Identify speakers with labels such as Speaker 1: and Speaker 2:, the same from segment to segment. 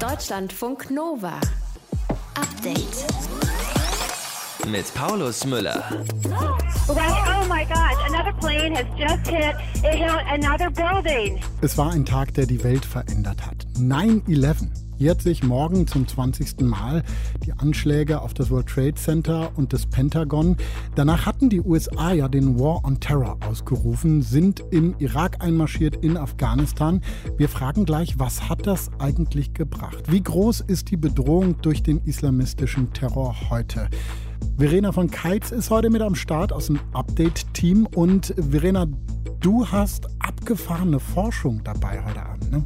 Speaker 1: Deutschlandfunk Nova. Update.
Speaker 2: Mit Paulus Müller.
Speaker 3: Oh my God, another plane has just hit, it hit another building.
Speaker 4: Es war ein Tag, der die Welt verändert hat. 9-11. Jährt sich morgen zum 20. Mal die Anschläge auf das World Trade Center und das Pentagon. Danach hatten die USA ja den War on Terror ausgerufen, sind im Irak einmarschiert, in Afghanistan. Wir fragen gleich, was hat das eigentlich gebracht? Wie groß ist die Bedrohung durch den islamistischen Terror heute? Verena von Keitz ist heute mit am Start aus dem Update-Team. Und Verena, du hast abgefahrene Forschung dabei heute Abend, ne?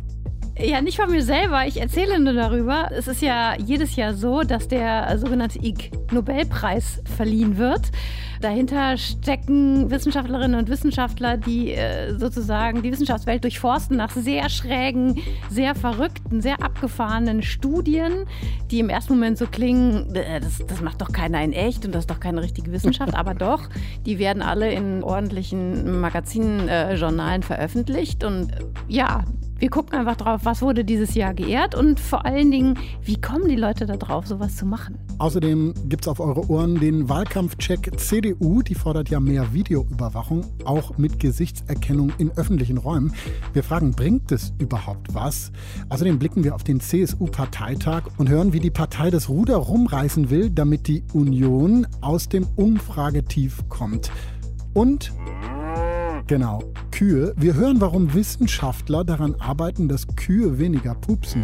Speaker 5: Ja, nicht von mir selber. Ich erzähle nur darüber. Es ist ja jedes Jahr so, dass der sogenannte Ig-Nobelpreis verliehen wird. Dahinter stecken Wissenschaftlerinnen und Wissenschaftler, die äh, sozusagen die Wissenschaftswelt durchforsten nach sehr schrägen, sehr verrückten, sehr abgefahrenen Studien, die im ersten Moment so klingen, äh, das, das macht doch keiner in echt und das ist doch keine richtige Wissenschaft, aber doch, die werden alle in ordentlichen Magazinen, äh, Journalen veröffentlicht und äh, ja, wir gucken einfach drauf, was wurde dieses Jahr geehrt und vor allen Dingen, wie kommen die Leute da drauf, sowas zu machen.
Speaker 4: Außerdem gibt es auf eure Ohren den Wahlkampfcheck CDU. Die fordert ja mehr Videoüberwachung, auch mit Gesichtserkennung in öffentlichen Räumen. Wir fragen, bringt es überhaupt was? Außerdem blicken wir auf den CSU-Parteitag und hören, wie die Partei das Ruder rumreißen will, damit die Union aus dem Umfragetief kommt. Und Genau, Kühe. Wir hören, warum Wissenschaftler daran arbeiten, dass Kühe weniger pupsen.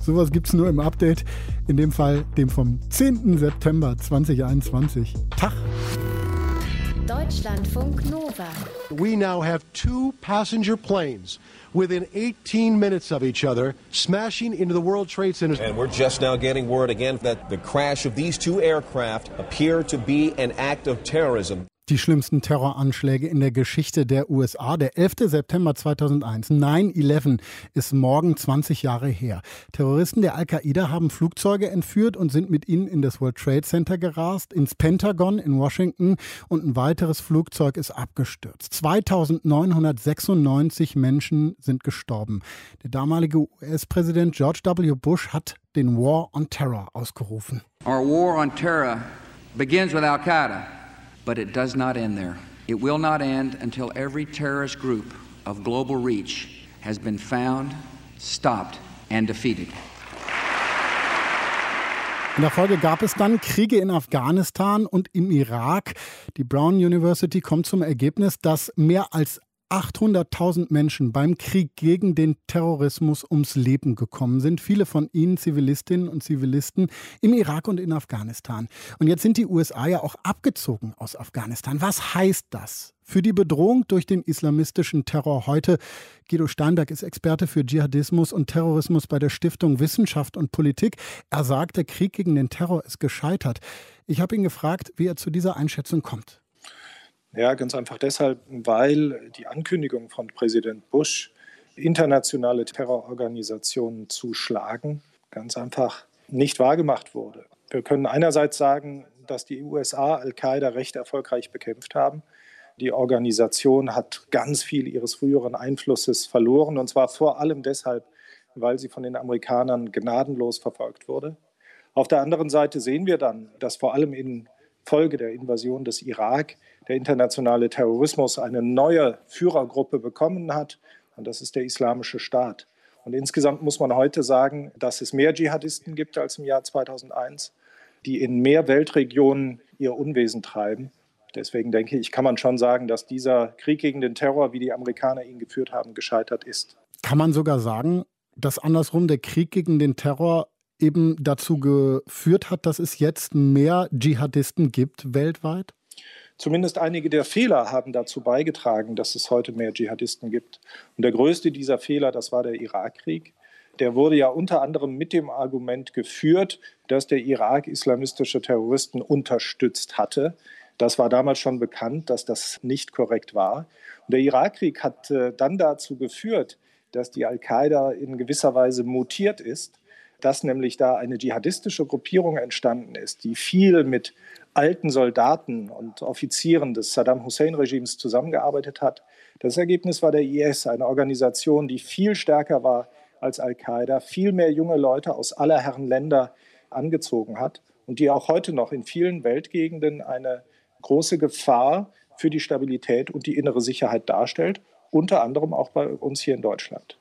Speaker 4: Sowas gibt es nur im Update, in dem Fall dem vom 10. September 2021. Tag!
Speaker 1: Deutschlandfunk Nova.
Speaker 6: We now have two passenger planes within 18 minutes of each other smashing into the World Trade Center.
Speaker 7: And we're just now getting word again that the crash of these two aircraft appear to be an act of terrorism.
Speaker 4: Die schlimmsten Terroranschläge in der Geschichte der USA. Der 11. September 2001, 9-11, ist morgen 20 Jahre her. Terroristen der Al-Qaida haben Flugzeuge entführt und sind mit ihnen in das World Trade Center gerast, ins Pentagon in Washington und ein weiteres Flugzeug ist abgestürzt. 2996 Menschen sind gestorben. Der damalige US-Präsident George W. Bush hat den War on Terror ausgerufen.
Speaker 8: Our war on terror begins with Al-Qaida. But it does not end there. It will not end until every terrorist group of global reach has been found, stopped, and defeated.
Speaker 4: In der Folge gab es dann Kriege in Afghanistan und im Irak. Die Brown University kommt zum Ergebnis, dass mehr als 800.000 Menschen beim Krieg gegen den Terrorismus ums Leben gekommen sind. Viele von ihnen Zivilistinnen und Zivilisten im Irak und in Afghanistan. Und jetzt sind die USA ja auch abgezogen aus Afghanistan. Was heißt das? Für die Bedrohung durch den islamistischen Terror heute. Guido Steinberg ist Experte für Dschihadismus und Terrorismus bei der Stiftung Wissenschaft und Politik. Er sagt, der Krieg gegen den Terror ist gescheitert. Ich habe ihn gefragt, wie er zu dieser Einschätzung kommt.
Speaker 9: Ja, ganz einfach deshalb, weil die Ankündigung von Präsident Bush, internationale Terrororganisationen zu schlagen, ganz einfach nicht wahrgemacht wurde. Wir können einerseits sagen, dass die USA Al-Qaida recht erfolgreich bekämpft haben. Die Organisation hat ganz viel ihres früheren Einflusses verloren, und zwar vor allem deshalb, weil sie von den Amerikanern gnadenlos verfolgt wurde. Auf der anderen Seite sehen wir dann, dass vor allem in Folge der Invasion des Irak der internationale Terrorismus eine neue Führergruppe bekommen hat. Und das ist der Islamische Staat. Und insgesamt muss man heute sagen, dass es mehr Dschihadisten gibt als im Jahr 2001, die in mehr Weltregionen ihr Unwesen treiben. Deswegen denke ich, kann man schon sagen, dass dieser Krieg gegen den Terror, wie die Amerikaner ihn geführt haben, gescheitert ist.
Speaker 4: Kann man sogar sagen, dass andersrum der Krieg gegen den Terror eben dazu geführt hat, dass es jetzt mehr Dschihadisten gibt weltweit?
Speaker 9: Zumindest einige der Fehler haben dazu beigetragen, dass es heute mehr Dschihadisten gibt. Und der größte dieser Fehler, das war der Irakkrieg. Der wurde ja unter anderem mit dem Argument geführt, dass der Irak islamistische Terroristen unterstützt hatte. Das war damals schon bekannt, dass das nicht korrekt war. Und der Irakkrieg hat äh, dann dazu geführt, dass die Al-Qaida in gewisser Weise mutiert ist dass nämlich da eine dschihadistische Gruppierung entstanden ist, die viel mit alten Soldaten und Offizieren des Saddam Hussein-Regimes zusammengearbeitet hat. Das Ergebnis war der IS, eine Organisation, die viel stärker war als Al-Qaida viel mehr junge Leute aus aller Herren Länder angezogen hat und die auch heute noch in vielen Weltgegenden eine große Gefahr für die Stabilität und die innere Sicherheit darstellt, unter anderem auch bei uns hier in Deutschland.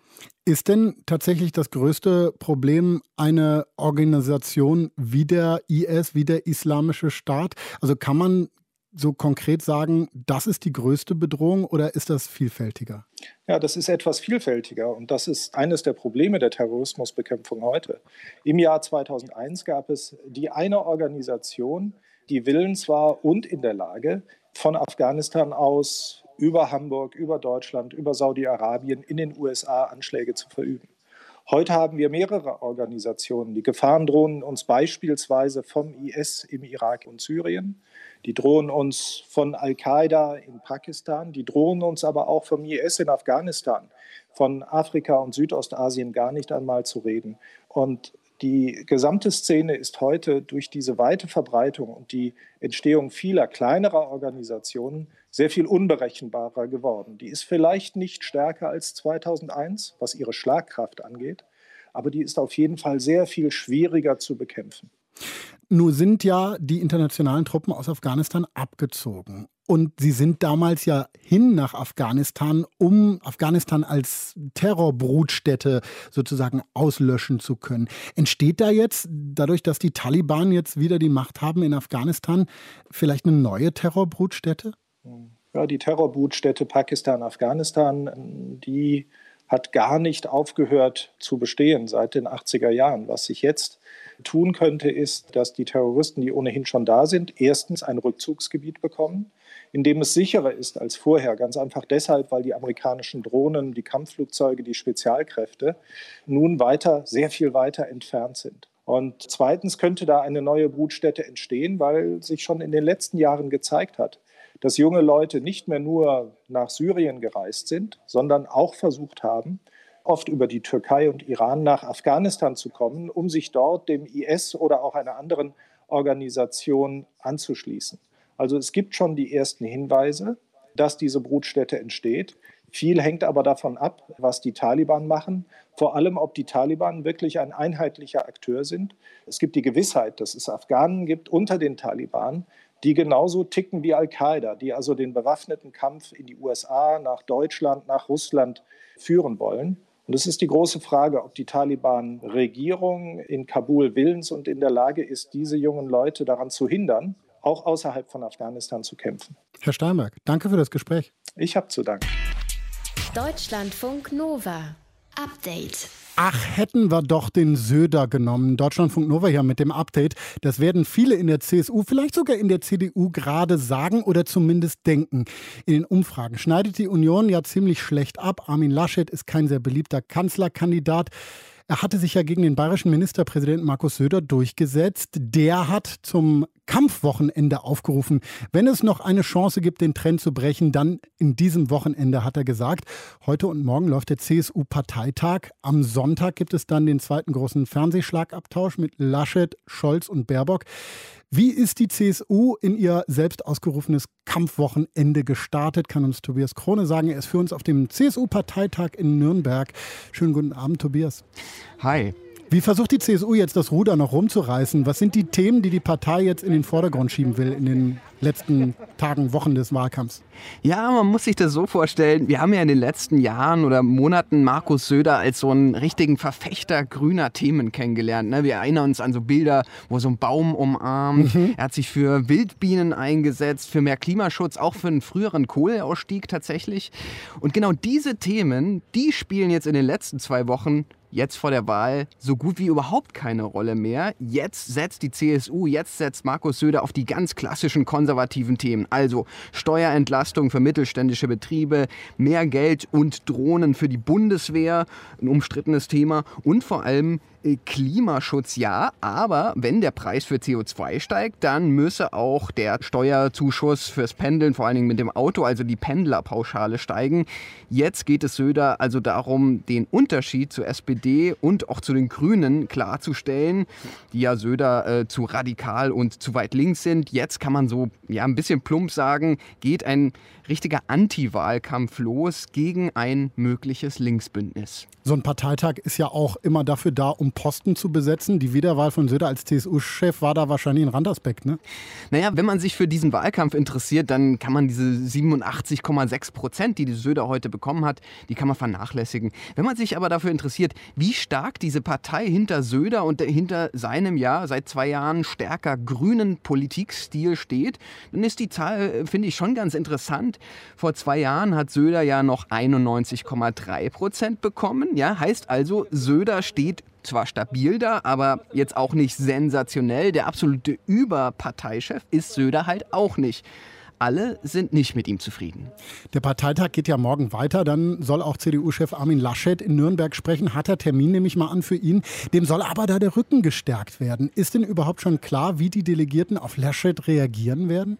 Speaker 4: Ist denn tatsächlich das größte Problem eine Organisation wie der IS, wie der Islamische Staat? Also kann man so konkret sagen, das ist die größte Bedrohung oder ist das vielfältiger?
Speaker 9: Ja, das ist etwas vielfältiger und das ist eines der Probleme der Terrorismusbekämpfung heute. Im Jahr 2001 gab es die eine Organisation, die willens war und in der Lage, von Afghanistan aus über Hamburg, über Deutschland, über Saudi-Arabien in den USA Anschläge zu verüben. Heute haben wir mehrere Organisationen. Die Gefahren drohen uns beispielsweise vom IS im Irak und Syrien. Die drohen uns von Al-Qaida in Pakistan. Die drohen uns aber auch vom IS in Afghanistan. Von Afrika und Südostasien gar nicht einmal zu reden. Und die gesamte Szene ist heute durch diese weite Verbreitung und die Entstehung vieler kleinerer Organisationen sehr viel unberechenbarer geworden. Die ist vielleicht nicht stärker als 2001, was ihre Schlagkraft angeht, aber die ist auf jeden Fall sehr viel schwieriger zu bekämpfen.
Speaker 4: Nur sind ja die internationalen Truppen aus Afghanistan abgezogen. Und sie sind damals ja hin nach Afghanistan, um Afghanistan als Terrorbrutstätte sozusagen auslöschen zu können. Entsteht da jetzt, dadurch, dass die Taliban jetzt wieder die Macht haben in Afghanistan, vielleicht eine neue Terrorbrutstätte?
Speaker 9: Ja, die Terrorbrutstätte Pakistan-Afghanistan, die hat gar nicht aufgehört zu bestehen seit den 80er Jahren. Was sich jetzt tun könnte, ist, dass die Terroristen, die ohnehin schon da sind, erstens ein Rückzugsgebiet bekommen, in dem es sicherer ist als vorher. Ganz einfach deshalb, weil die amerikanischen Drohnen, die Kampfflugzeuge, die Spezialkräfte nun weiter, sehr viel weiter entfernt sind. Und zweitens könnte da eine neue Brutstätte entstehen, weil sich schon in den letzten Jahren gezeigt hat, dass junge Leute nicht mehr nur nach Syrien gereist sind, sondern auch versucht haben, oft über die Türkei und Iran nach Afghanistan zu kommen, um sich dort dem IS oder auch einer anderen Organisation anzuschließen. Also es gibt schon die ersten Hinweise, dass diese Brutstätte entsteht. Viel hängt aber davon ab, was die Taliban machen, vor allem ob die Taliban wirklich ein einheitlicher Akteur sind. Es gibt die Gewissheit, dass es Afghanen gibt unter den Taliban, die genauso ticken wie Al-Qaida, die also den bewaffneten Kampf in die USA, nach Deutschland, nach Russland führen wollen. Und es ist die große Frage, ob die Taliban-Regierung in Kabul willens und in der Lage ist, diese jungen Leute daran zu hindern, auch außerhalb von Afghanistan zu kämpfen.
Speaker 4: Herr Steinberg, danke für das Gespräch.
Speaker 9: Ich habe zu danken.
Speaker 1: Deutschlandfunk Nova. Update.
Speaker 4: Ach, hätten wir doch den Söder genommen. Deutschlandfunk Nova hier mit dem Update. Das werden viele in der CSU, vielleicht sogar in der CDU gerade sagen oder zumindest denken. In den Umfragen schneidet die Union ja ziemlich schlecht ab. Armin Laschet ist kein sehr beliebter Kanzlerkandidat. Er hatte sich ja gegen den bayerischen Ministerpräsidenten Markus Söder durchgesetzt. Der hat zum Kampfwochenende aufgerufen. Wenn es noch eine Chance gibt, den Trend zu brechen, dann in diesem Wochenende, hat er gesagt. Heute und morgen läuft der CSU-Parteitag. Am Sonntag gibt es dann den zweiten großen Fernsehschlagabtausch mit Laschet, Scholz und Baerbock. Wie ist die CSU in ihr selbst ausgerufenes Kampfwochenende gestartet, kann uns Tobias Krone sagen. Er ist für uns auf dem CSU-Parteitag in Nürnberg. Schönen guten Abend, Tobias.
Speaker 10: Hi.
Speaker 4: Wie versucht die CSU jetzt das Ruder noch rumzureißen? Was sind die Themen, die die Partei jetzt in den Vordergrund schieben will in den letzten Tagen, Wochen des Wahlkampfs?
Speaker 10: Ja, man muss sich das so vorstellen. Wir haben ja in den letzten Jahren oder Monaten Markus Söder als so einen richtigen Verfechter grüner Themen kennengelernt. Ne? Wir erinnern uns an so Bilder, wo so ein Baum umarmt. Mhm. Er hat sich für Wildbienen eingesetzt, für mehr Klimaschutz, auch für einen früheren Kohleausstieg tatsächlich. Und genau diese Themen, die spielen jetzt in den letzten zwei Wochen jetzt vor der Wahl so gut wie überhaupt keine Rolle mehr. Jetzt setzt die CSU, jetzt setzt Markus Söder auf die ganz klassischen konservativen Themen. Also Steuerentlastung für mittelständische Betriebe, mehr Geld und Drohnen für die Bundeswehr, ein umstrittenes Thema und vor allem Klimaschutz ja, aber wenn der Preis für CO2 steigt, dann müsse auch der Steuerzuschuss fürs Pendeln, vor allen Dingen mit dem Auto, also die Pendlerpauschale steigen. Jetzt geht es Söder also darum, den Unterschied zur SPD SPD und auch zu den Grünen klarzustellen, die ja Söder äh, zu radikal und zu weit links sind. Jetzt kann man so ja ein bisschen plump sagen, geht ein richtiger Anti-Wahlkampf los gegen ein mögliches Linksbündnis.
Speaker 4: So ein Parteitag ist ja auch immer dafür da, um Posten zu besetzen. Die Wiederwahl von Söder als CSU-Chef war da wahrscheinlich ein Randaspekt, ne?
Speaker 10: Naja, wenn man sich für diesen Wahlkampf interessiert, dann kann man diese 87,6 Prozent, die die Söder heute bekommen hat, die kann man vernachlässigen. Wenn man sich aber dafür interessiert, wie stark diese Partei hinter Söder und hinter seinem ja seit zwei Jahren stärker grünen Politikstil steht, dann ist die Zahl, äh, finde ich, schon ganz interessant. Vor zwei Jahren hat Söder ja noch 91,3 Prozent bekommen. Ja, heißt also, Söder steht zwar stabil da, aber jetzt auch nicht sensationell. Der absolute Überparteichef ist Söder halt auch nicht alle sind nicht mit ihm zufrieden.
Speaker 4: Der Parteitag geht ja morgen weiter. Dann soll auch CDU-Chef Armin Laschet in Nürnberg sprechen. Hat er Termin nämlich mal an für ihn. Dem soll aber da der Rücken gestärkt werden. Ist denn überhaupt schon klar, wie die Delegierten auf Laschet reagieren werden?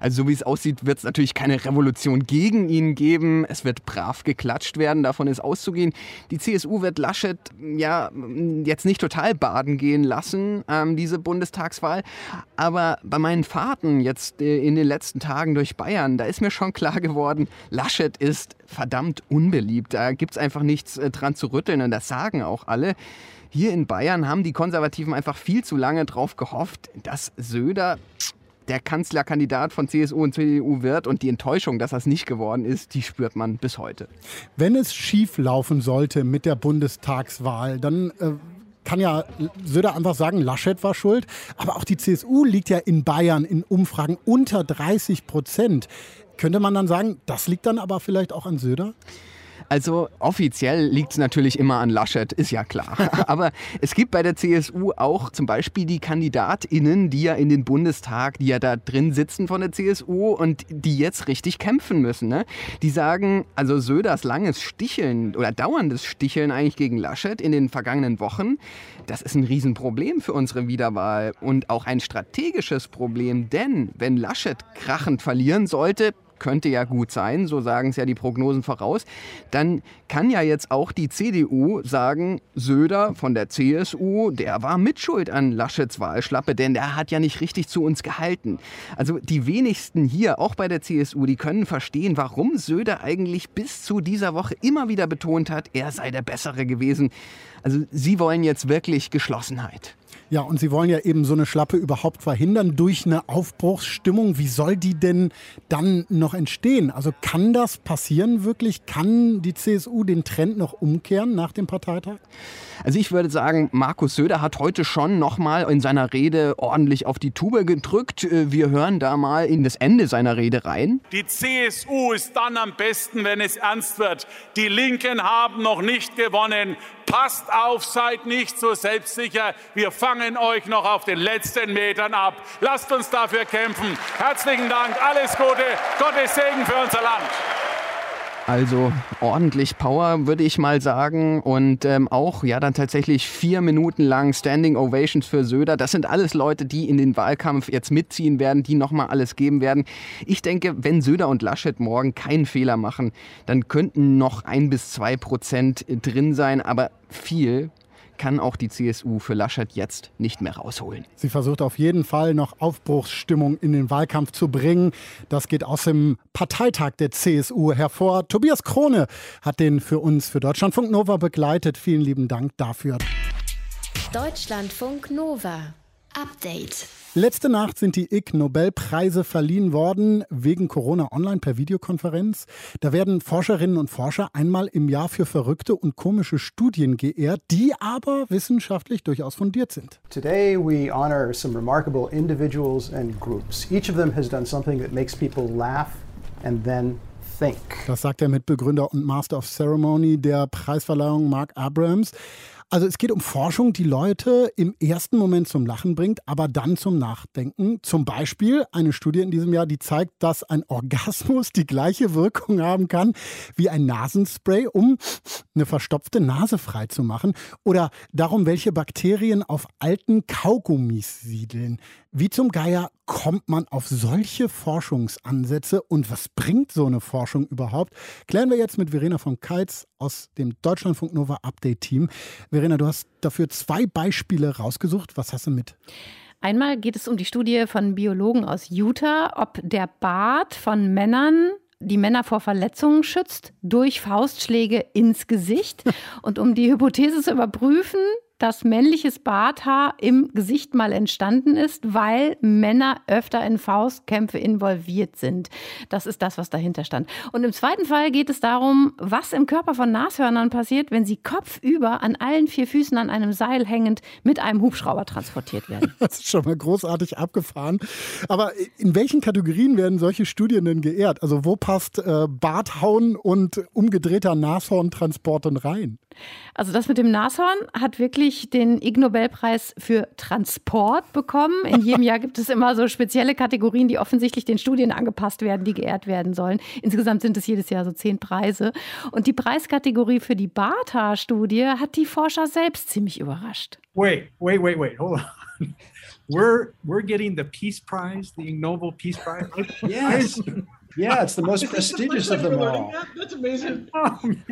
Speaker 10: Also so wie es aussieht, wird es natürlich keine Revolution gegen ihn geben. Es wird brav geklatscht werden. Davon ist auszugehen. Die CSU wird Laschet ja jetzt nicht total baden gehen lassen, ähm, diese Bundestagswahl. Aber bei meinen Fahrten jetzt äh, in den letzten Tagen Tagen durch Bayern, da ist mir schon klar geworden, Laschet ist verdammt unbeliebt. Da gibt es einfach nichts äh, dran zu rütteln und das sagen auch alle. Hier in Bayern haben die Konservativen einfach viel zu lange darauf gehofft, dass Söder der Kanzlerkandidat von CSU und CDU wird und die Enttäuschung, dass das nicht geworden ist, die spürt man bis heute.
Speaker 4: Wenn es schief laufen sollte mit der Bundestagswahl, dann äh, kann ja Söder einfach sagen, Laschet war schuld. Aber auch die CSU liegt ja in Bayern in Umfragen unter 30 Prozent. Könnte man dann sagen, das liegt dann aber vielleicht auch an Söder?
Speaker 10: Also offiziell liegt es natürlich immer an Laschet, ist ja klar. Aber es gibt bei der CSU auch zum Beispiel die KandidatInnen, die ja in den Bundestag, die ja da drin sitzen von der CSU und die jetzt richtig kämpfen müssen. Ne? Die sagen, also Söders langes Sticheln oder dauerndes Sticheln eigentlich gegen Laschet in den vergangenen Wochen, das ist ein Riesenproblem für unsere Wiederwahl und auch ein strategisches Problem, denn wenn Laschet krachend verlieren sollte, könnte ja gut sein, so sagen es ja die Prognosen voraus, dann kann ja jetzt auch die CDU sagen, Söder von der CSU, der war mitschuld an Laschets Wahlschlappe, denn der hat ja nicht richtig zu uns gehalten. Also die wenigsten hier, auch bei der CSU, die können verstehen, warum Söder eigentlich bis zu dieser Woche immer wieder betont hat, er sei der Bessere gewesen. Also sie wollen jetzt wirklich Geschlossenheit.
Speaker 4: Ja, und Sie wollen ja eben so eine Schlappe überhaupt verhindern durch eine Aufbruchsstimmung. Wie soll die denn dann noch entstehen? Also kann das passieren wirklich? Kann die CSU den Trend noch umkehren nach dem Parteitag?
Speaker 10: Also ich würde sagen, Markus Söder hat heute schon nochmal in seiner Rede ordentlich auf die Tube gedrückt. Äh, wir hören da mal in das Ende seiner Rede rein.
Speaker 11: Die CSU ist dann am besten, wenn es ernst wird. Die Linken haben noch nicht gewonnen. Passt auf, seid nicht so selbstsicher. Wir fangen euch noch auf den letzten Metern ab. Lasst uns dafür kämpfen. Herzlichen Dank, alles Gute, Gottes Segen für unser Land.
Speaker 10: Also ordentlich Power, würde ich mal sagen. Und ähm, auch, ja, dann tatsächlich vier Minuten lang Standing Ovations für Söder. Das sind alles Leute, die in den Wahlkampf jetzt mitziehen werden, die nochmal alles geben werden. Ich denke, wenn Söder und Laschet morgen keinen Fehler machen, dann könnten noch ein bis zwei Prozent drin sein. Aber viel kann auch die CSU für Laschet jetzt nicht mehr rausholen.
Speaker 4: Sie versucht auf jeden Fall noch Aufbruchsstimmung in den Wahlkampf zu bringen. Das geht aus dem Parteitag der CSU hervor. Tobias Krone hat den für uns für Deutschlandfunk Nova begleitet. Vielen lieben Dank dafür.
Speaker 1: Deutschlandfunk Nova. Update.
Speaker 4: Letzte Nacht sind die Ig Nobelpreise verliehen worden wegen Corona online per Videokonferenz. Da werden Forscherinnen und Forscher einmal im Jahr für verrückte und komische Studien geehrt, die aber wissenschaftlich durchaus fundiert sind.
Speaker 12: Today we honor some remarkable individuals and groups. Each of them has done something that makes people laugh and then think.
Speaker 4: Das sagt der Mitbegründer und Master of Ceremony der Preisverleihung Mark Abrams. Also es geht um Forschung, die Leute im ersten Moment zum Lachen bringt, aber dann zum Nachdenken. Zum Beispiel eine Studie in diesem Jahr, die zeigt, dass ein Orgasmus die gleiche Wirkung haben kann wie ein Nasenspray, um eine verstopfte Nase frei zu machen. Oder darum, welche Bakterien auf alten Kaugummis siedeln. Wie zum Geier kommt man auf solche Forschungsansätze und was bringt so eine Forschung überhaupt? Klären wir jetzt mit Verena von Keitz aus dem Deutschlandfunk Nova Update Team. Verena, du hast dafür zwei Beispiele rausgesucht. Was hast du mit?
Speaker 5: Einmal geht es um die Studie von Biologen aus Utah, ob der Bart von Männern die Männer vor Verletzungen schützt durch Faustschläge ins Gesicht. Und um die Hypothese zu überprüfen, dass männliches Barthaar im Gesicht mal entstanden ist, weil Männer öfter in Faustkämpfe involviert sind. Das ist das, was dahinter stand. Und im zweiten Fall geht es darum, was im Körper von Nashörnern passiert, wenn sie kopfüber an allen vier Füßen an einem Seil hängend mit einem Hubschrauber transportiert werden.
Speaker 4: Das ist schon mal großartig abgefahren. Aber in welchen Kategorien werden solche Studien denn geehrt? Also wo passt äh, Barthauen und umgedrehter Nashorntransport denn rein?
Speaker 5: Also das mit dem Nashorn hat wirklich den Ig Nobelpreis für Transport bekommen. In jedem Jahr gibt es immer so spezielle Kategorien, die offensichtlich den Studien angepasst werden, die geehrt werden sollen. Insgesamt sind es jedes Jahr so zehn Preise. Und die Preiskategorie für die Bata-Studie hat die Forscher selbst ziemlich überrascht.
Speaker 13: Wait, wait, wait, wait, hold on. We're we're getting the Peace Prize, the Ig Nobel Peace Prize.
Speaker 12: Yes. Yeah, it's the most prestigious of them all.
Speaker 13: That's amazing.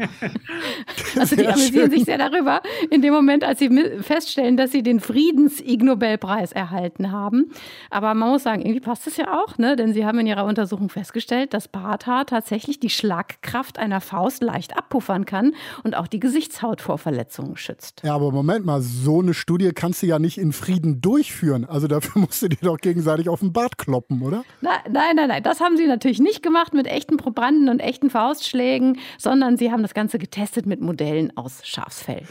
Speaker 5: Also die amüsieren sich sehr darüber, in dem Moment, als sie feststellen, dass sie den Friedens-Ig Nobelpreis erhalten haben. Aber man muss sagen, irgendwie passt es ja auch, ne? denn sie haben in ihrer Untersuchung festgestellt, dass Barthaar tatsächlich die Schlagkraft einer Faust leicht abpuffern kann und auch die Gesichtshaut vor Verletzungen schützt.
Speaker 4: Ja, aber Moment mal, so eine Studie kannst du ja nicht in Frieden durchführen. Also dafür musst du dir doch gegenseitig auf den Bart kloppen, oder?
Speaker 5: Na, nein, nein, nein, das haben sie natürlich nicht nicht gemacht mit echten Probanden und echten Faustschlägen, sondern sie haben das Ganze getestet mit Modellen aus Schafsfell.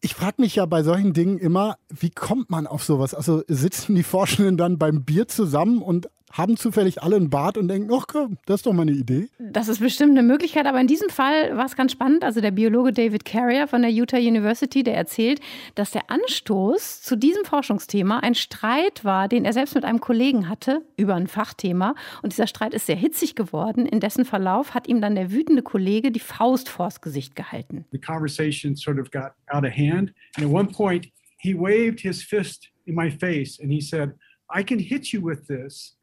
Speaker 4: Ich frage mich ja bei solchen Dingen immer, wie kommt man auf sowas? Also sitzen die Forschenden dann beim Bier zusammen und haben zufällig alle einen Bart und denken, ach komm, das ist doch mal eine Idee.
Speaker 5: Das ist bestimmt eine Möglichkeit, aber in diesem Fall war es ganz spannend. Also der Biologe David Carrier von der Utah University, der erzählt, dass der Anstoß zu diesem Forschungsthema ein Streit war, den er selbst mit einem Kollegen hatte über ein Fachthema. Und dieser Streit ist sehr hitzig geworden. In dessen Verlauf hat ihm dann der wütende Kollege die Faust vors Gesicht gehalten.
Speaker 13: The conversation sort of got out of hand. And at one point, he waved his fist in my face and he said, I can hit you with this.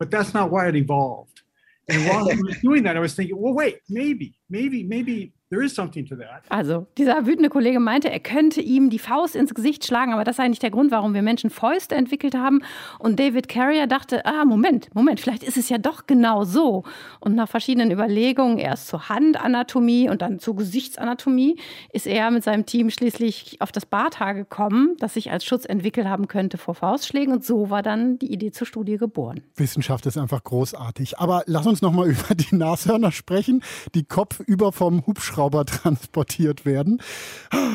Speaker 13: But that's not why it evolved. And while I was doing that, I was thinking, well, wait, maybe, maybe, maybe There is something to that.
Speaker 5: Also, dieser wütende Kollege meinte, er könnte ihm die Faust ins Gesicht schlagen, aber das sei nicht der Grund, warum wir Menschen Fäuste entwickelt haben. Und David Carrier dachte, ah, Moment, Moment, vielleicht ist es ja doch genau so. Und nach verschiedenen Überlegungen, erst zur Handanatomie und dann zur Gesichtsanatomie, ist er mit seinem Team schließlich auf das Barthaar gekommen, das sich als Schutz entwickelt haben könnte vor Faustschlägen. Und so war dann die Idee zur Studie geboren.
Speaker 4: Wissenschaft ist einfach großartig. Aber lass uns noch mal über die Nashörner sprechen, die kopfüber vom Hubschrauber Hubschrauber transportiert werden.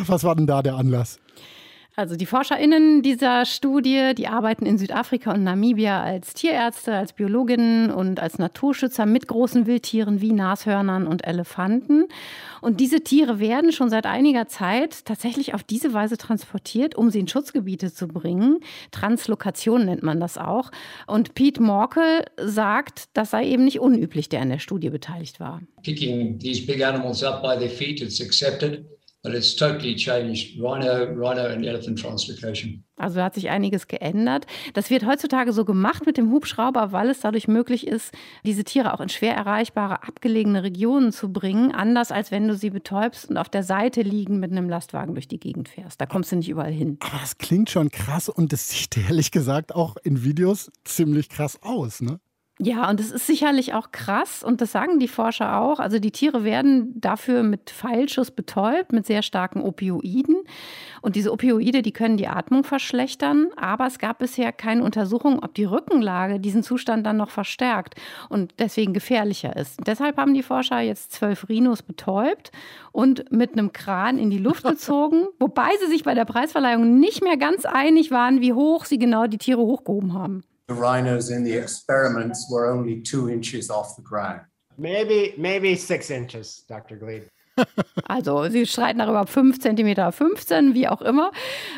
Speaker 4: Was war denn da der Anlass?
Speaker 5: Also die ForscherInnen dieser Studie, die arbeiten in Südafrika und Namibia als Tierärzte, als Biologinnen und als Naturschützer mit großen Wildtieren wie Nashörnern und Elefanten. Und diese Tiere werden schon seit einiger Zeit tatsächlich auf diese Weise transportiert, um sie in Schutzgebiete zu bringen. Translokation nennt man das auch. Und Pete Morkel sagt, das sei eben nicht unüblich, der an der Studie beteiligt war.
Speaker 14: Picking these big animals up by their feet, it's accepted. But it's totally changed rhino, rhino and elephant translocation.
Speaker 5: Also hat sich einiges geändert. Das wird heutzutage so gemacht mit dem Hubschrauber, weil es dadurch möglich ist, diese Tiere auch in schwer erreichbare, abgelegene Regionen zu bringen. Anders als wenn du sie betäubst und auf der Seite liegen mit einem Lastwagen durch die Gegend fährst. Da kommst du nicht überall hin.
Speaker 4: Aber das klingt schon krass und das sieht ehrlich gesagt auch in Videos ziemlich krass aus, ne?
Speaker 5: Ja, und es ist sicherlich auch krass und das sagen die Forscher auch. Also die Tiere werden dafür mit Pfeilschuss betäubt, mit sehr starken Opioiden. Und diese Opioide, die können die Atmung verschlechtern. Aber es gab bisher keine Untersuchung, ob die Rückenlage diesen Zustand dann noch verstärkt und deswegen gefährlicher ist. Deshalb haben die Forscher jetzt zwölf Rhinos betäubt und mit einem Kran in die Luft gezogen, wobei sie sich bei der Preisverleihung nicht mehr ganz einig waren, wie hoch sie genau die Tiere hochgehoben haben.
Speaker 15: The rhinos in the experiments were only two inches off the ground.
Speaker 16: Maybe, maybe six inches, Dr. Gleed.
Speaker 5: Also sie streiten darüber 5 cm 15, wie auch immer.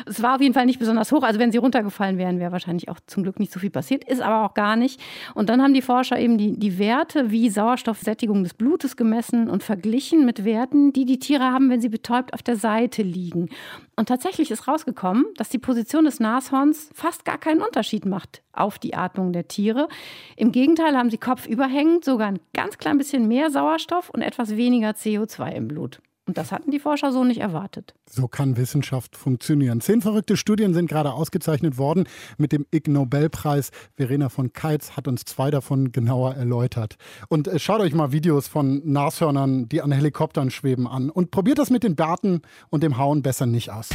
Speaker 5: Es war auf jeden Fall nicht besonders hoch. Also wenn sie runtergefallen wären, wäre wahrscheinlich auch zum Glück nicht so viel passiert. Ist aber auch gar nicht. Und dann haben die Forscher eben die, die Werte wie Sauerstoffsättigung des Blutes gemessen und verglichen mit Werten, die die Tiere haben, wenn sie betäubt auf der Seite liegen. Und tatsächlich ist rausgekommen, dass die Position des Nashorns fast gar keinen Unterschied macht auf die Atmung der Tiere. Im Gegenteil haben sie kopfüberhängend sogar ein ganz klein bisschen mehr Sauerstoff und etwas weniger CO2 im Blut. Und das hatten die Forscher so nicht erwartet.
Speaker 4: So kann Wissenschaft funktionieren. Zehn verrückte Studien sind gerade ausgezeichnet worden mit dem Ig Nobelpreis. Verena von Keitz hat uns zwei davon genauer erläutert. Und äh, schaut euch mal Videos von Nashörnern, die an Helikoptern schweben, an. Und probiert das mit den Bärten und dem Hauen besser nicht aus.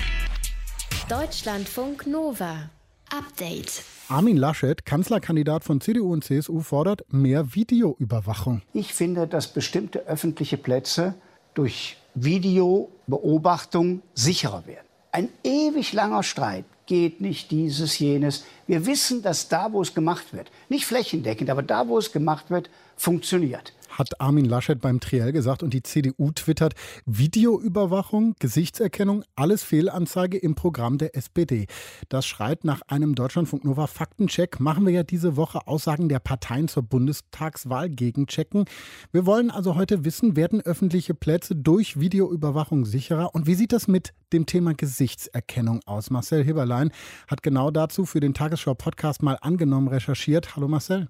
Speaker 1: Deutschlandfunk Nova. Update.
Speaker 4: Armin Laschet, Kanzlerkandidat von CDU und CSU, fordert mehr Videoüberwachung.
Speaker 15: Ich finde, dass bestimmte öffentliche Plätze durch Videobeobachtung sicherer werden. Ein ewig langer Streit geht nicht dieses, jenes. Wir wissen, dass da, wo es gemacht wird, nicht flächendeckend, aber da, wo es gemacht wird, funktioniert
Speaker 4: hat Armin Laschet beim Triell gesagt. Und die CDU twittert, Videoüberwachung, Gesichtserkennung, alles Fehlanzeige im Programm der SPD. Das schreit nach einem Deutschlandfunk Nova Faktencheck. Machen wir ja diese Woche Aussagen der Parteien zur Bundestagswahl gegenchecken. Wir wollen also heute wissen, werden öffentliche Plätze durch Videoüberwachung sicherer? Und wie sieht das mit dem Thema Gesichtserkennung aus? Marcel Heberlein hat genau dazu für den Tagesschau-Podcast mal angenommen recherchiert. Hallo Marcel.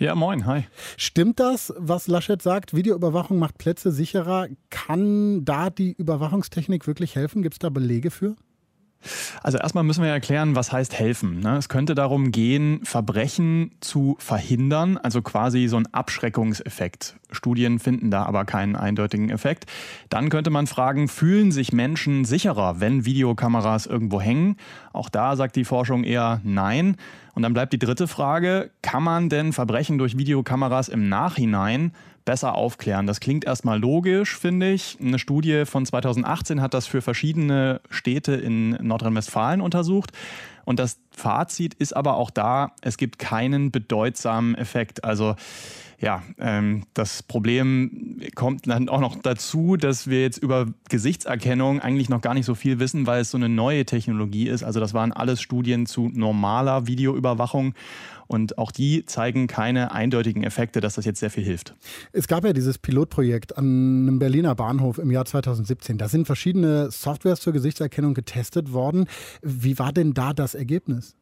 Speaker 16: Ja, moin, hi.
Speaker 4: Stimmt das, was Laschet sagt? Videoüberwachung macht Plätze sicherer. Kann da die Überwachungstechnik wirklich helfen? Gibt es da Belege für?
Speaker 16: Also erstmal müssen wir erklären, was heißt helfen. Ne? Es könnte darum gehen, Verbrechen zu verhindern, also quasi so ein Abschreckungseffekt. Studien finden da aber keinen eindeutigen Effekt. Dann könnte man fragen, fühlen sich Menschen sicherer, wenn Videokameras irgendwo hängen? Auch da sagt die Forschung eher nein. Und dann bleibt die dritte Frage, kann man denn Verbrechen durch Videokameras im Nachhinein besser aufklären. Das klingt erstmal logisch, finde ich. Eine Studie von 2018 hat das für verschiedene Städte in Nordrhein-Westfalen untersucht. Und das Fazit ist aber auch da, es gibt keinen bedeutsamen Effekt. Also ja, ähm, das Problem kommt dann auch noch dazu, dass wir jetzt über Gesichtserkennung eigentlich noch gar nicht so viel wissen, weil es so eine neue Technologie ist. Also das waren alles Studien zu normaler Videoüberwachung. Und auch die zeigen keine eindeutigen Effekte, dass das jetzt sehr viel hilft.
Speaker 4: Es gab ja dieses Pilotprojekt an einem Berliner Bahnhof im Jahr 2017. Da sind verschiedene Softwares zur Gesichtserkennung getestet worden. Wie war denn da das Ergebnis?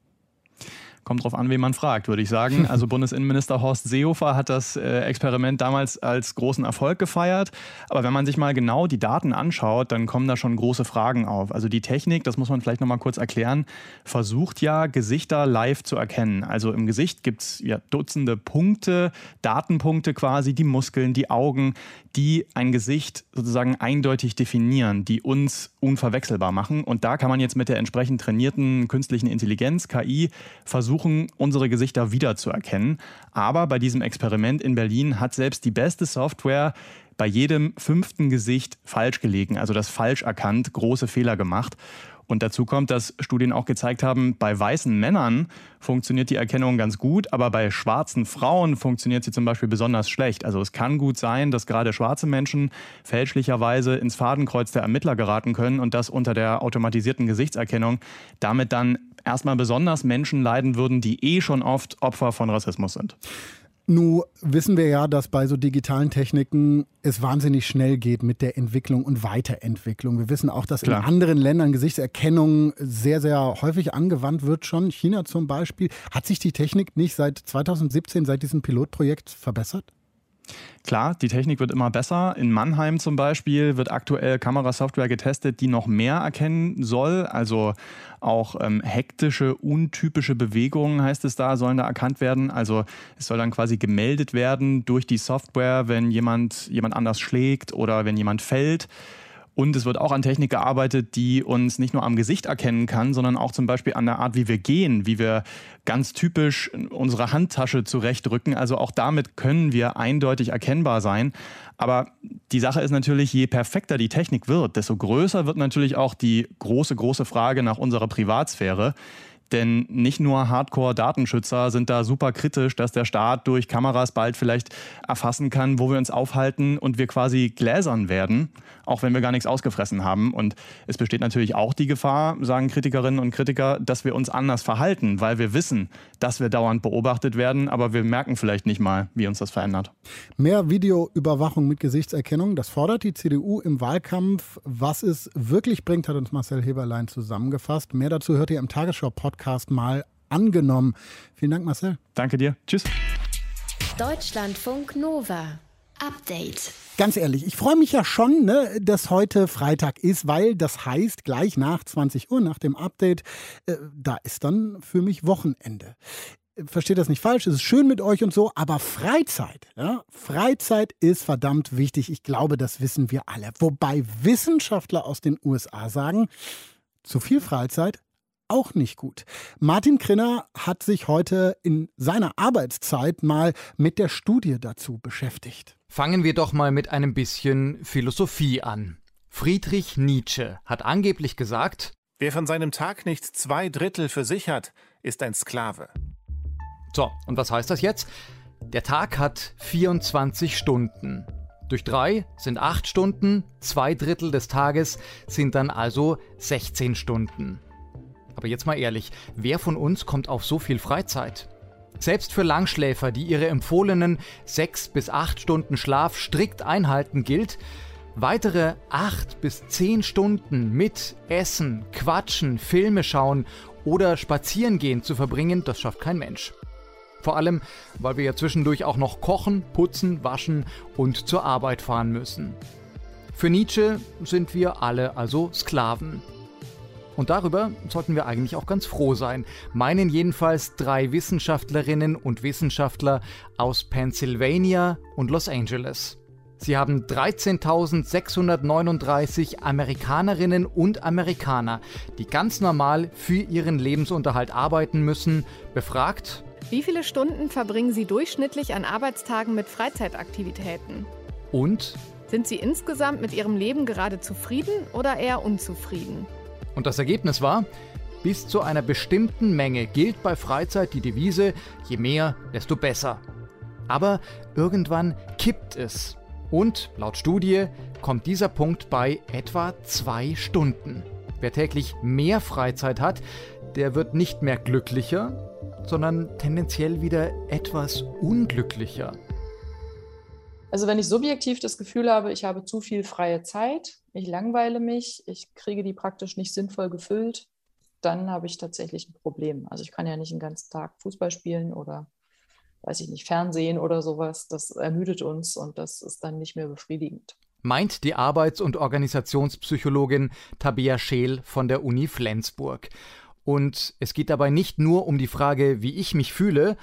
Speaker 16: Kommt drauf an, wen man fragt, würde ich sagen. Also Bundesinnenminister Horst Seehofer hat das äh, Experiment damals als großen Erfolg gefeiert. Aber wenn man sich mal genau die Daten anschaut, dann kommen da schon große Fragen auf. Also die Technik, das muss man vielleicht noch mal kurz erklären, versucht ja Gesichter live zu erkennen. Also im Gesicht gibt es ja Dutzende Punkte, Datenpunkte quasi, die Muskeln, die Augen, die ein Gesicht sozusagen eindeutig definieren, die uns unverwechselbar machen. Und da kann man jetzt mit der entsprechend trainierten künstlichen Intelligenz, KI, versuchen, unsere Gesichter wiederzuerkennen. Aber bei diesem Experiment in Berlin hat selbst die beste Software bei jedem fünften Gesicht falsch gelegen, also das falsch erkannt, große Fehler gemacht. Und dazu kommt, dass Studien auch gezeigt haben, bei weißen Männern funktioniert die Erkennung ganz gut, aber bei schwarzen Frauen funktioniert sie zum Beispiel besonders schlecht. Also es kann gut sein, dass gerade schwarze Menschen fälschlicherweise ins Fadenkreuz der Ermittler geraten können und das unter der automatisierten Gesichtserkennung damit dann erstmal besonders Menschen leiden würden, die eh schon oft Opfer von Rassismus sind.
Speaker 4: Nun wissen wir ja, dass bei so digitalen Techniken es wahnsinnig schnell geht mit der Entwicklung und Weiterentwicklung. Wir wissen auch, dass Klar. in anderen Ländern Gesichtserkennung sehr, sehr häufig angewandt wird schon. China zum Beispiel. Hat sich die Technik nicht seit 2017, seit diesem Pilotprojekt verbessert?
Speaker 16: Klar, die Technik wird immer besser. In Mannheim zum Beispiel wird aktuell Kamerasoftware getestet, die noch mehr erkennen soll. Also auch ähm, hektische, untypische Bewegungen, heißt es da, sollen da erkannt werden. Also es soll dann quasi gemeldet werden durch die Software, wenn jemand jemand anders schlägt oder wenn jemand fällt. Und es wird auch an Technik gearbeitet, die uns nicht nur am Gesicht erkennen kann, sondern auch zum Beispiel an der Art, wie wir gehen, wie wir ganz typisch unsere Handtasche zurechtrücken. Also auch damit können wir eindeutig erkennbar sein. Aber die Sache ist natürlich, je perfekter die Technik wird, desto größer wird natürlich auch die große, große Frage nach unserer Privatsphäre Denn nicht nur Hardcore-Datenschützer sind da super kritisch, dass der Staat durch Kameras bald vielleicht erfassen kann, wo wir uns aufhalten und wir quasi gläsern werden, auch wenn wir gar nichts ausgefressen haben. Und es besteht natürlich auch die Gefahr, sagen Kritikerinnen und Kritiker, dass wir uns anders verhalten, weil wir wissen, dass wir dauernd beobachtet werden, aber wir merken vielleicht nicht mal, wie uns das verändert.
Speaker 4: Mehr Videoüberwachung mit Gesichtserkennung, das fordert die CDU im Wahlkampf. Was es wirklich bringt, hat uns Marcel Heberlein zusammengefasst. Mehr dazu hört ihr im Tagesschau-Podcast Podcast mal angenommen. Vielen Dank, Marcel.
Speaker 16: Danke dir. Tschüss.
Speaker 1: Deutschlandfunk Nova. Update.
Speaker 4: Ganz ehrlich, ich freue mich ja schon, ne, dass heute Freitag ist, weil das heißt, gleich nach 20 Uhr, nach dem Update, äh, da ist dann für mich Wochenende. Versteht das nicht falsch, es ist schön mit euch und so, aber Freizeit, ja, Freizeit ist verdammt wichtig. Ich glaube, das wissen wir alle. Wobei Wissenschaftler aus den USA sagen, zu viel Freizeit auch nicht gut. Martin Krinner hat sich heute in seiner Arbeitszeit mal mit der Studie dazu beschäftigt.
Speaker 17: Fangen wir doch mal mit einem bisschen Philosophie an. Friedrich Nietzsche hat angeblich gesagt,
Speaker 18: Wer von seinem Tag nicht zwei Drittel für sich hat, ist ein Sklave.
Speaker 17: So, und was heißt das jetzt? Der Tag hat 24 Stunden. Durch drei sind acht Stunden, zwei Drittel des Tages sind dann also 16 Stunden. Aber jetzt mal ehrlich, wer von uns kommt auf so viel Freizeit? Selbst für Langschläfer, die ihre empfohlenen sechs bis acht Stunden Schlaf strikt einhalten, gilt, weitere acht bis zehn Stunden mit Essen, Quatschen, Filme schauen oder Spazierengehen zu verbringen, das schafft kein Mensch. Vor allem, weil wir ja zwischendurch auch noch kochen, putzen, waschen und zur Arbeit fahren müssen. Für Nietzsche sind wir alle also Sklaven. Und darüber sollten wir eigentlich auch ganz froh sein, meinen jedenfalls drei Wissenschaftlerinnen und Wissenschaftler aus Pennsylvania und Los Angeles. Sie haben 13.639 Amerikanerinnen und Amerikaner, die ganz normal für ihren Lebensunterhalt arbeiten müssen, befragt.
Speaker 19: Wie viele Stunden verbringen Sie durchschnittlich an Arbeitstagen mit Freizeitaktivitäten?
Speaker 17: Und?
Speaker 19: Sind Sie insgesamt mit Ihrem Leben gerade zufrieden oder eher unzufrieden?
Speaker 17: Und das Ergebnis war, bis zu einer bestimmten Menge gilt bei Freizeit die Devise, je mehr, desto besser. Aber irgendwann kippt es. Und laut Studie kommt dieser Punkt bei etwa zwei Stunden. Wer täglich mehr Freizeit hat, der wird nicht mehr glücklicher, sondern tendenziell wieder etwas unglücklicher.
Speaker 20: Also wenn ich subjektiv das Gefühl habe, ich habe zu viel freie Zeit, ich langweile mich, ich kriege die praktisch nicht sinnvoll gefüllt, dann habe ich tatsächlich ein Problem. Also ich kann ja nicht den ganzen Tag Fußball spielen oder weiß ich nicht, Fernsehen oder sowas. Das ermüdet uns und das ist dann nicht mehr befriedigend.
Speaker 17: Meint die Arbeits- und Organisationspsychologin Tabea Scheel von der Uni Flensburg. Und es geht dabei nicht nur um die Frage, wie ich mich fühle,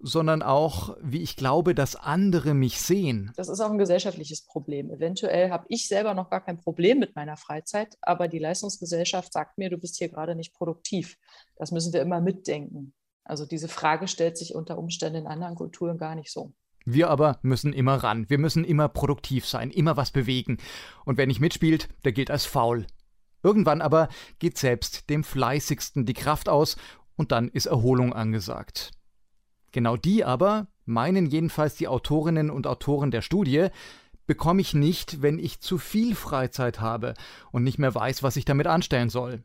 Speaker 17: sondern auch, wie ich glaube, dass andere mich sehen.
Speaker 20: Das ist auch ein gesellschaftliches Problem. Eventuell habe ich selber noch gar kein Problem mit meiner Freizeit, aber die Leistungsgesellschaft sagt mir, du bist hier gerade nicht produktiv. Das müssen wir immer mitdenken. Also diese Frage stellt sich unter Umständen in anderen Kulturen gar nicht so.
Speaker 17: Wir aber müssen immer ran. Wir müssen immer produktiv sein, immer was bewegen. Und wer nicht mitspielt, der gilt als faul. Irgendwann aber geht selbst dem Fleißigsten die Kraft aus und dann ist Erholung angesagt. Genau die aber, meinen jedenfalls die Autorinnen und Autoren der Studie, bekomme ich nicht, wenn ich zu viel Freizeit habe und nicht mehr weiß, was ich damit anstellen soll.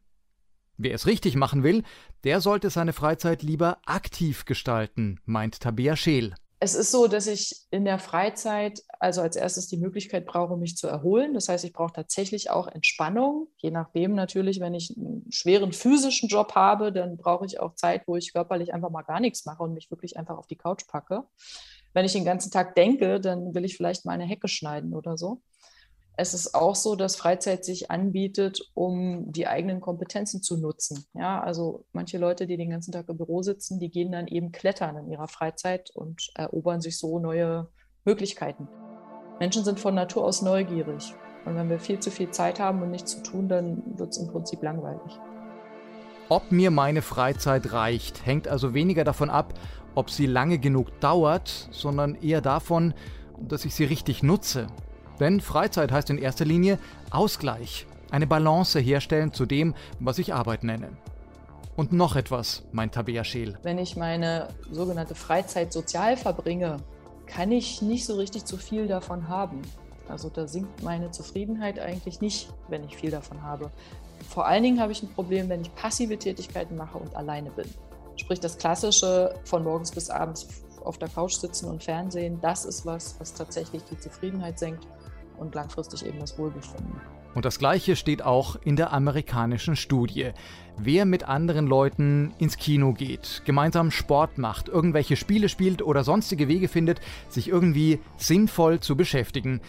Speaker 17: Wer es richtig machen will, der sollte seine Freizeit lieber aktiv gestalten, meint Tabea Scheel
Speaker 20: es ist so, dass ich in der Freizeit also als erstes die Möglichkeit brauche, mich zu erholen. Das heißt, ich brauche tatsächlich auch Entspannung. Je nachdem natürlich, wenn ich einen schweren physischen Job habe, dann brauche ich auch Zeit, wo ich körperlich einfach mal gar nichts mache und mich wirklich einfach auf die Couch packe. Wenn ich den ganzen Tag denke, dann will ich vielleicht mal eine Hecke schneiden oder so. Es ist auch so, dass Freizeit sich anbietet, um die eigenen Kompetenzen zu nutzen. Ja, also manche Leute, die den ganzen Tag im Büro sitzen, die gehen dann eben klettern in ihrer Freizeit und erobern sich so neue Möglichkeiten. Menschen sind von Natur aus neugierig. Und wenn wir viel zu viel Zeit haben und nichts zu tun, dann wird es im Prinzip langweilig.
Speaker 17: Ob mir meine Freizeit reicht, hängt also weniger davon ab, ob sie lange genug dauert, sondern eher davon, dass ich sie richtig nutze denn Freizeit heißt in erster Linie Ausgleich, eine Balance herstellen zu dem, was ich Arbeit nenne. Und noch etwas, meint Tabea Scheel.
Speaker 20: Wenn ich meine sogenannte Freizeit sozial verbringe, kann ich nicht so richtig zu viel davon haben. Also da sinkt meine Zufriedenheit eigentlich nicht, wenn ich viel davon habe. Vor allen Dingen habe ich ein Problem, wenn ich passive Tätigkeiten mache und alleine bin. Sprich, das Klassische von morgens bis abends auf der Couch sitzen und Fernsehen, das ist was, was tatsächlich die Zufriedenheit senkt und langfristig eben das Wohlbefinden.
Speaker 17: Und das Gleiche steht auch in der amerikanischen Studie. Wer mit anderen Leuten ins Kino geht, gemeinsam Sport macht, irgendwelche Spiele spielt oder sonstige Wege findet, sich irgendwie sinnvoll zu beschäftigen,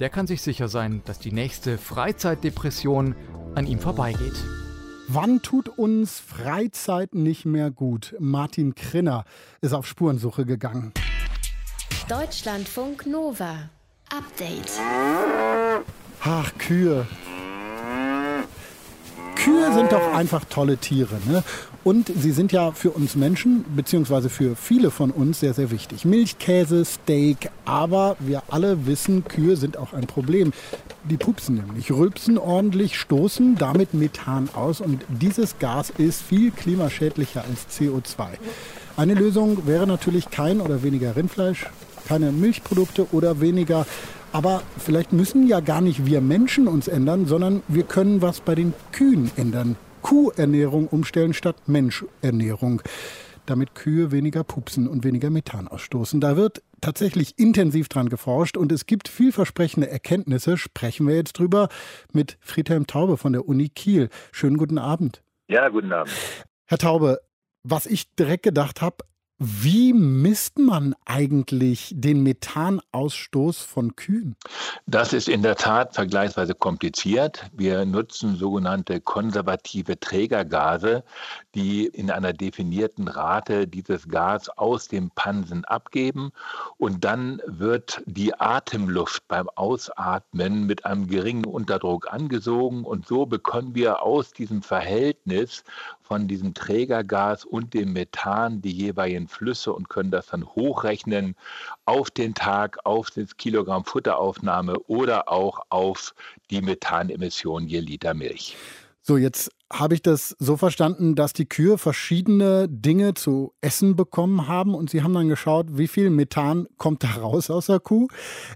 Speaker 17: der kann sich sicher sein, dass die nächste Freizeitdepression an ihm vorbeigeht.
Speaker 4: Wann tut uns Freizeit nicht mehr gut? Martin Krinner ist auf Spurensuche gegangen.
Speaker 1: Deutschlandfunk Nova. Update.
Speaker 4: Ach, Kühe. Kühe sind doch einfach tolle Tiere. Ne? Und sie sind ja für uns Menschen, beziehungsweise für viele von uns, sehr, sehr wichtig. Milch, Käse, Steak. Aber wir alle wissen, Kühe sind auch ein Problem. Die pupsen nämlich, rülpsen ordentlich, stoßen damit Methan aus. Und dieses Gas ist viel klimaschädlicher als CO2. Eine Lösung wäre natürlich kein oder weniger Rindfleisch, keine Milchprodukte oder weniger aber vielleicht müssen ja gar nicht wir Menschen uns ändern, sondern wir können was bei den Kühen ändern. Kuhernährung umstellen statt Menschernährung damit Kühe weniger pupsen und weniger Methan ausstoßen. Da wird tatsächlich intensiv dran geforscht und es gibt vielversprechende Erkenntnisse. Sprechen wir jetzt drüber mit Friedhelm Taube von der Uni Kiel. Schönen guten Abend.
Speaker 21: Ja, guten Abend.
Speaker 4: Herr Taube, was ich direkt gedacht habe, wie misst man eigentlich den Methanausstoß von Kühen?
Speaker 21: Das ist in der Tat vergleichsweise kompliziert. Wir nutzen sogenannte konservative Trägergase, die in einer definierten Rate dieses Gas aus dem Pansen abgeben und dann wird die Atemluft beim Ausatmen mit einem geringen Unterdruck angesogen und so bekommen wir aus diesem Verhältnis von diesem Trägergas und dem Methan die jeweiligen Flüsse und können das dann hochrechnen auf den Tag, auf das Kilogramm Futteraufnahme oder auch auf die Methanemission je Liter Milch.
Speaker 4: So, jetzt habe ich das so verstanden, dass die Kühe verschiedene Dinge zu essen bekommen haben und Sie haben dann geschaut, wie viel Methan kommt da raus aus der Kuh.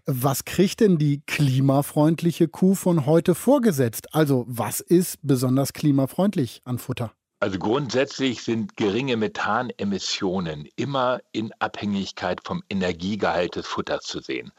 Speaker 4: Was kriegt denn die klimafreundliche Kuh von heute vorgesetzt? Also was ist besonders klimafreundlich an Futter?
Speaker 21: Also grundsätzlich sind geringe Methanemissionen immer in Abhängigkeit vom Energiegehalt des Futters zu sehen.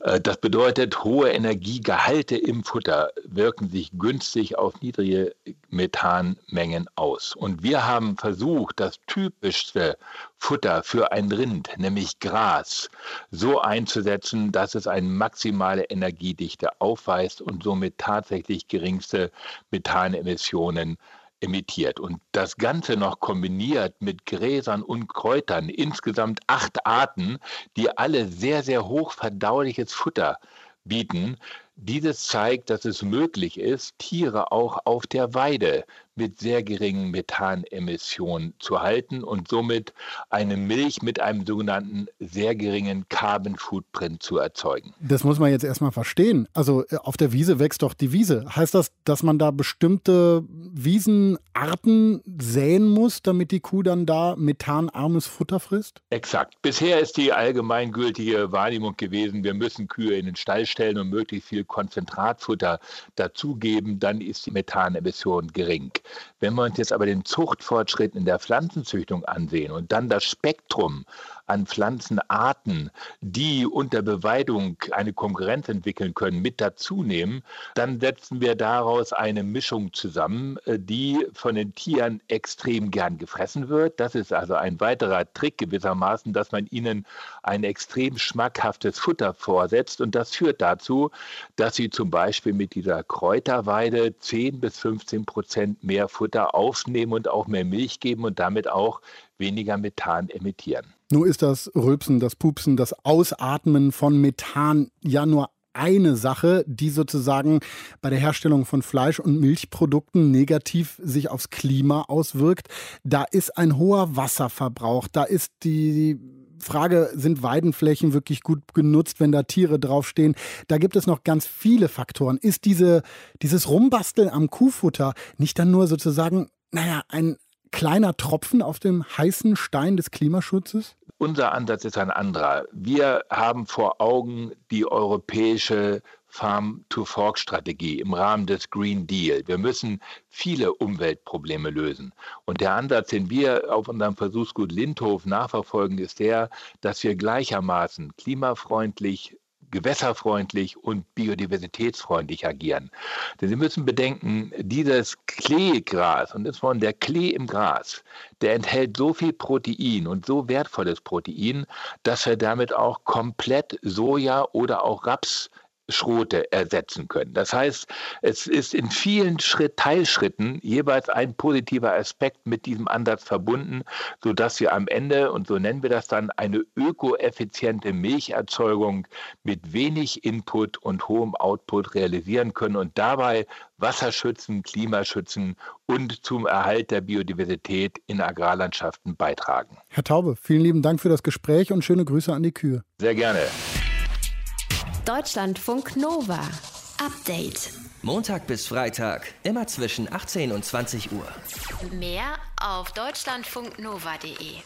Speaker 21: Äh, das bedeutet, hohe Energiegehalte im Futter wirken sich günstig auf niedrige Methanmengen aus. Und wir haben versucht, das typischste Futter für ein Rind, nämlich Gras, so einzusetzen, dass es eine maximale Energiedichte aufweist und somit tatsächlich geringste Methanemissionen emittiert. Und das Ganze noch kombiniert mit Gräsern und Kräutern, insgesamt acht Arten, die alle sehr, sehr hoch verdauliches Futter bieten. Dieses zeigt, dass es möglich ist, Tiere auch auf der Weide mit sehr geringen Methanemissionen zu halten und somit eine Milch mit einem sogenannten sehr geringen Carbon Footprint zu erzeugen.
Speaker 4: Das muss man jetzt erstmal verstehen. Also äh, auf der Wiese wächst doch die Wiese. Heißt das, dass man da bestimmte Wiesenarten säen muss, damit die Kuh dann da methanarmes Futter frisst?
Speaker 21: Exakt. Bisher ist die allgemeingültige Wahrnehmung gewesen, wir müssen Kühe in den Stall stellen und möglichst viel Konzentratfutter dazugeben, dann ist die Methanemission gering. Wenn wir uns jetzt aber den Zuchtfortschritt in der Pflanzenzüchtung ansehen und dann das Spektrum an Pflanzenarten, die unter Beweidung eine Konkurrenz entwickeln können, mit dazu nehmen, dann setzen wir daraus eine Mischung zusammen, äh, die von den Tieren extrem gern gefressen wird. Das ist also ein weiterer Trick gewissermaßen, dass man ihnen ein extrem schmackhaftes Futter vorsetzt. Und das führt dazu, dass sie zum Beispiel mit dieser Kräuterweide 10 bis 15 Prozent mehr Futter aufnehmen und auch mehr Milch geben und damit auch weniger Methan emittieren.
Speaker 4: Nur ist das Rülpsen, das Pupsen, das Ausatmen von Methan ja nur eine Sache, die sozusagen bei der Herstellung von Fleisch- und Milchprodukten negativ sich aufs Klima auswirkt. Da ist ein hoher Wasserverbrauch, da ist die Frage, sind Weidenflächen wirklich gut genutzt, wenn da Tiere draufstehen? Da gibt es noch ganz viele Faktoren. Ist diese, dieses Rumbasteln am Kuhfutter nicht dann nur sozusagen, naja, ein kleiner Tropfen auf dem heißen Stein des Klimaschutzes?
Speaker 21: Unser Ansatz ist ein anderer. Wir haben vor Augen die europäische Farm-to-Fork-Strategie im Rahmen des Green Deal. Wir müssen viele Umweltprobleme lösen. Und der Ansatz, den wir auf unserem Versuchsgut Lindhof nachverfolgen, ist der, dass wir gleichermaßen klimafreundlich gewässerfreundlich und biodiversitätsfreundlich agieren. Denn Sie müssen bedenken, dieses Kleegras, und das von der Klee im Gras, der enthält so viel Protein und so wertvolles Protein, dass wir damit auch komplett Soja oder auch Raps Schrote ersetzen können. Das heißt, es ist in vielen Schritt, Teilschritten jeweils ein positiver Aspekt mit diesem Ansatz verbunden, sodass wir am Ende, und so nennen wir das dann, eine ökoeffiziente Milcherzeugung mit wenig Input und hohem Output realisieren können und dabei Wasser schützen, Klima schützen und zum Erhalt der Biodiversität in Agrarlandschaften beitragen.
Speaker 4: Herr Taube, vielen lieben Dank für das Gespräch und schöne Grüße an die Kühe.
Speaker 21: Sehr gerne.
Speaker 1: Deutschlandfunk Nova. Update.
Speaker 22: Montag bis Freitag, immer zwischen 18 und 20 Uhr.
Speaker 1: Mehr auf deutschlandfunknova.de.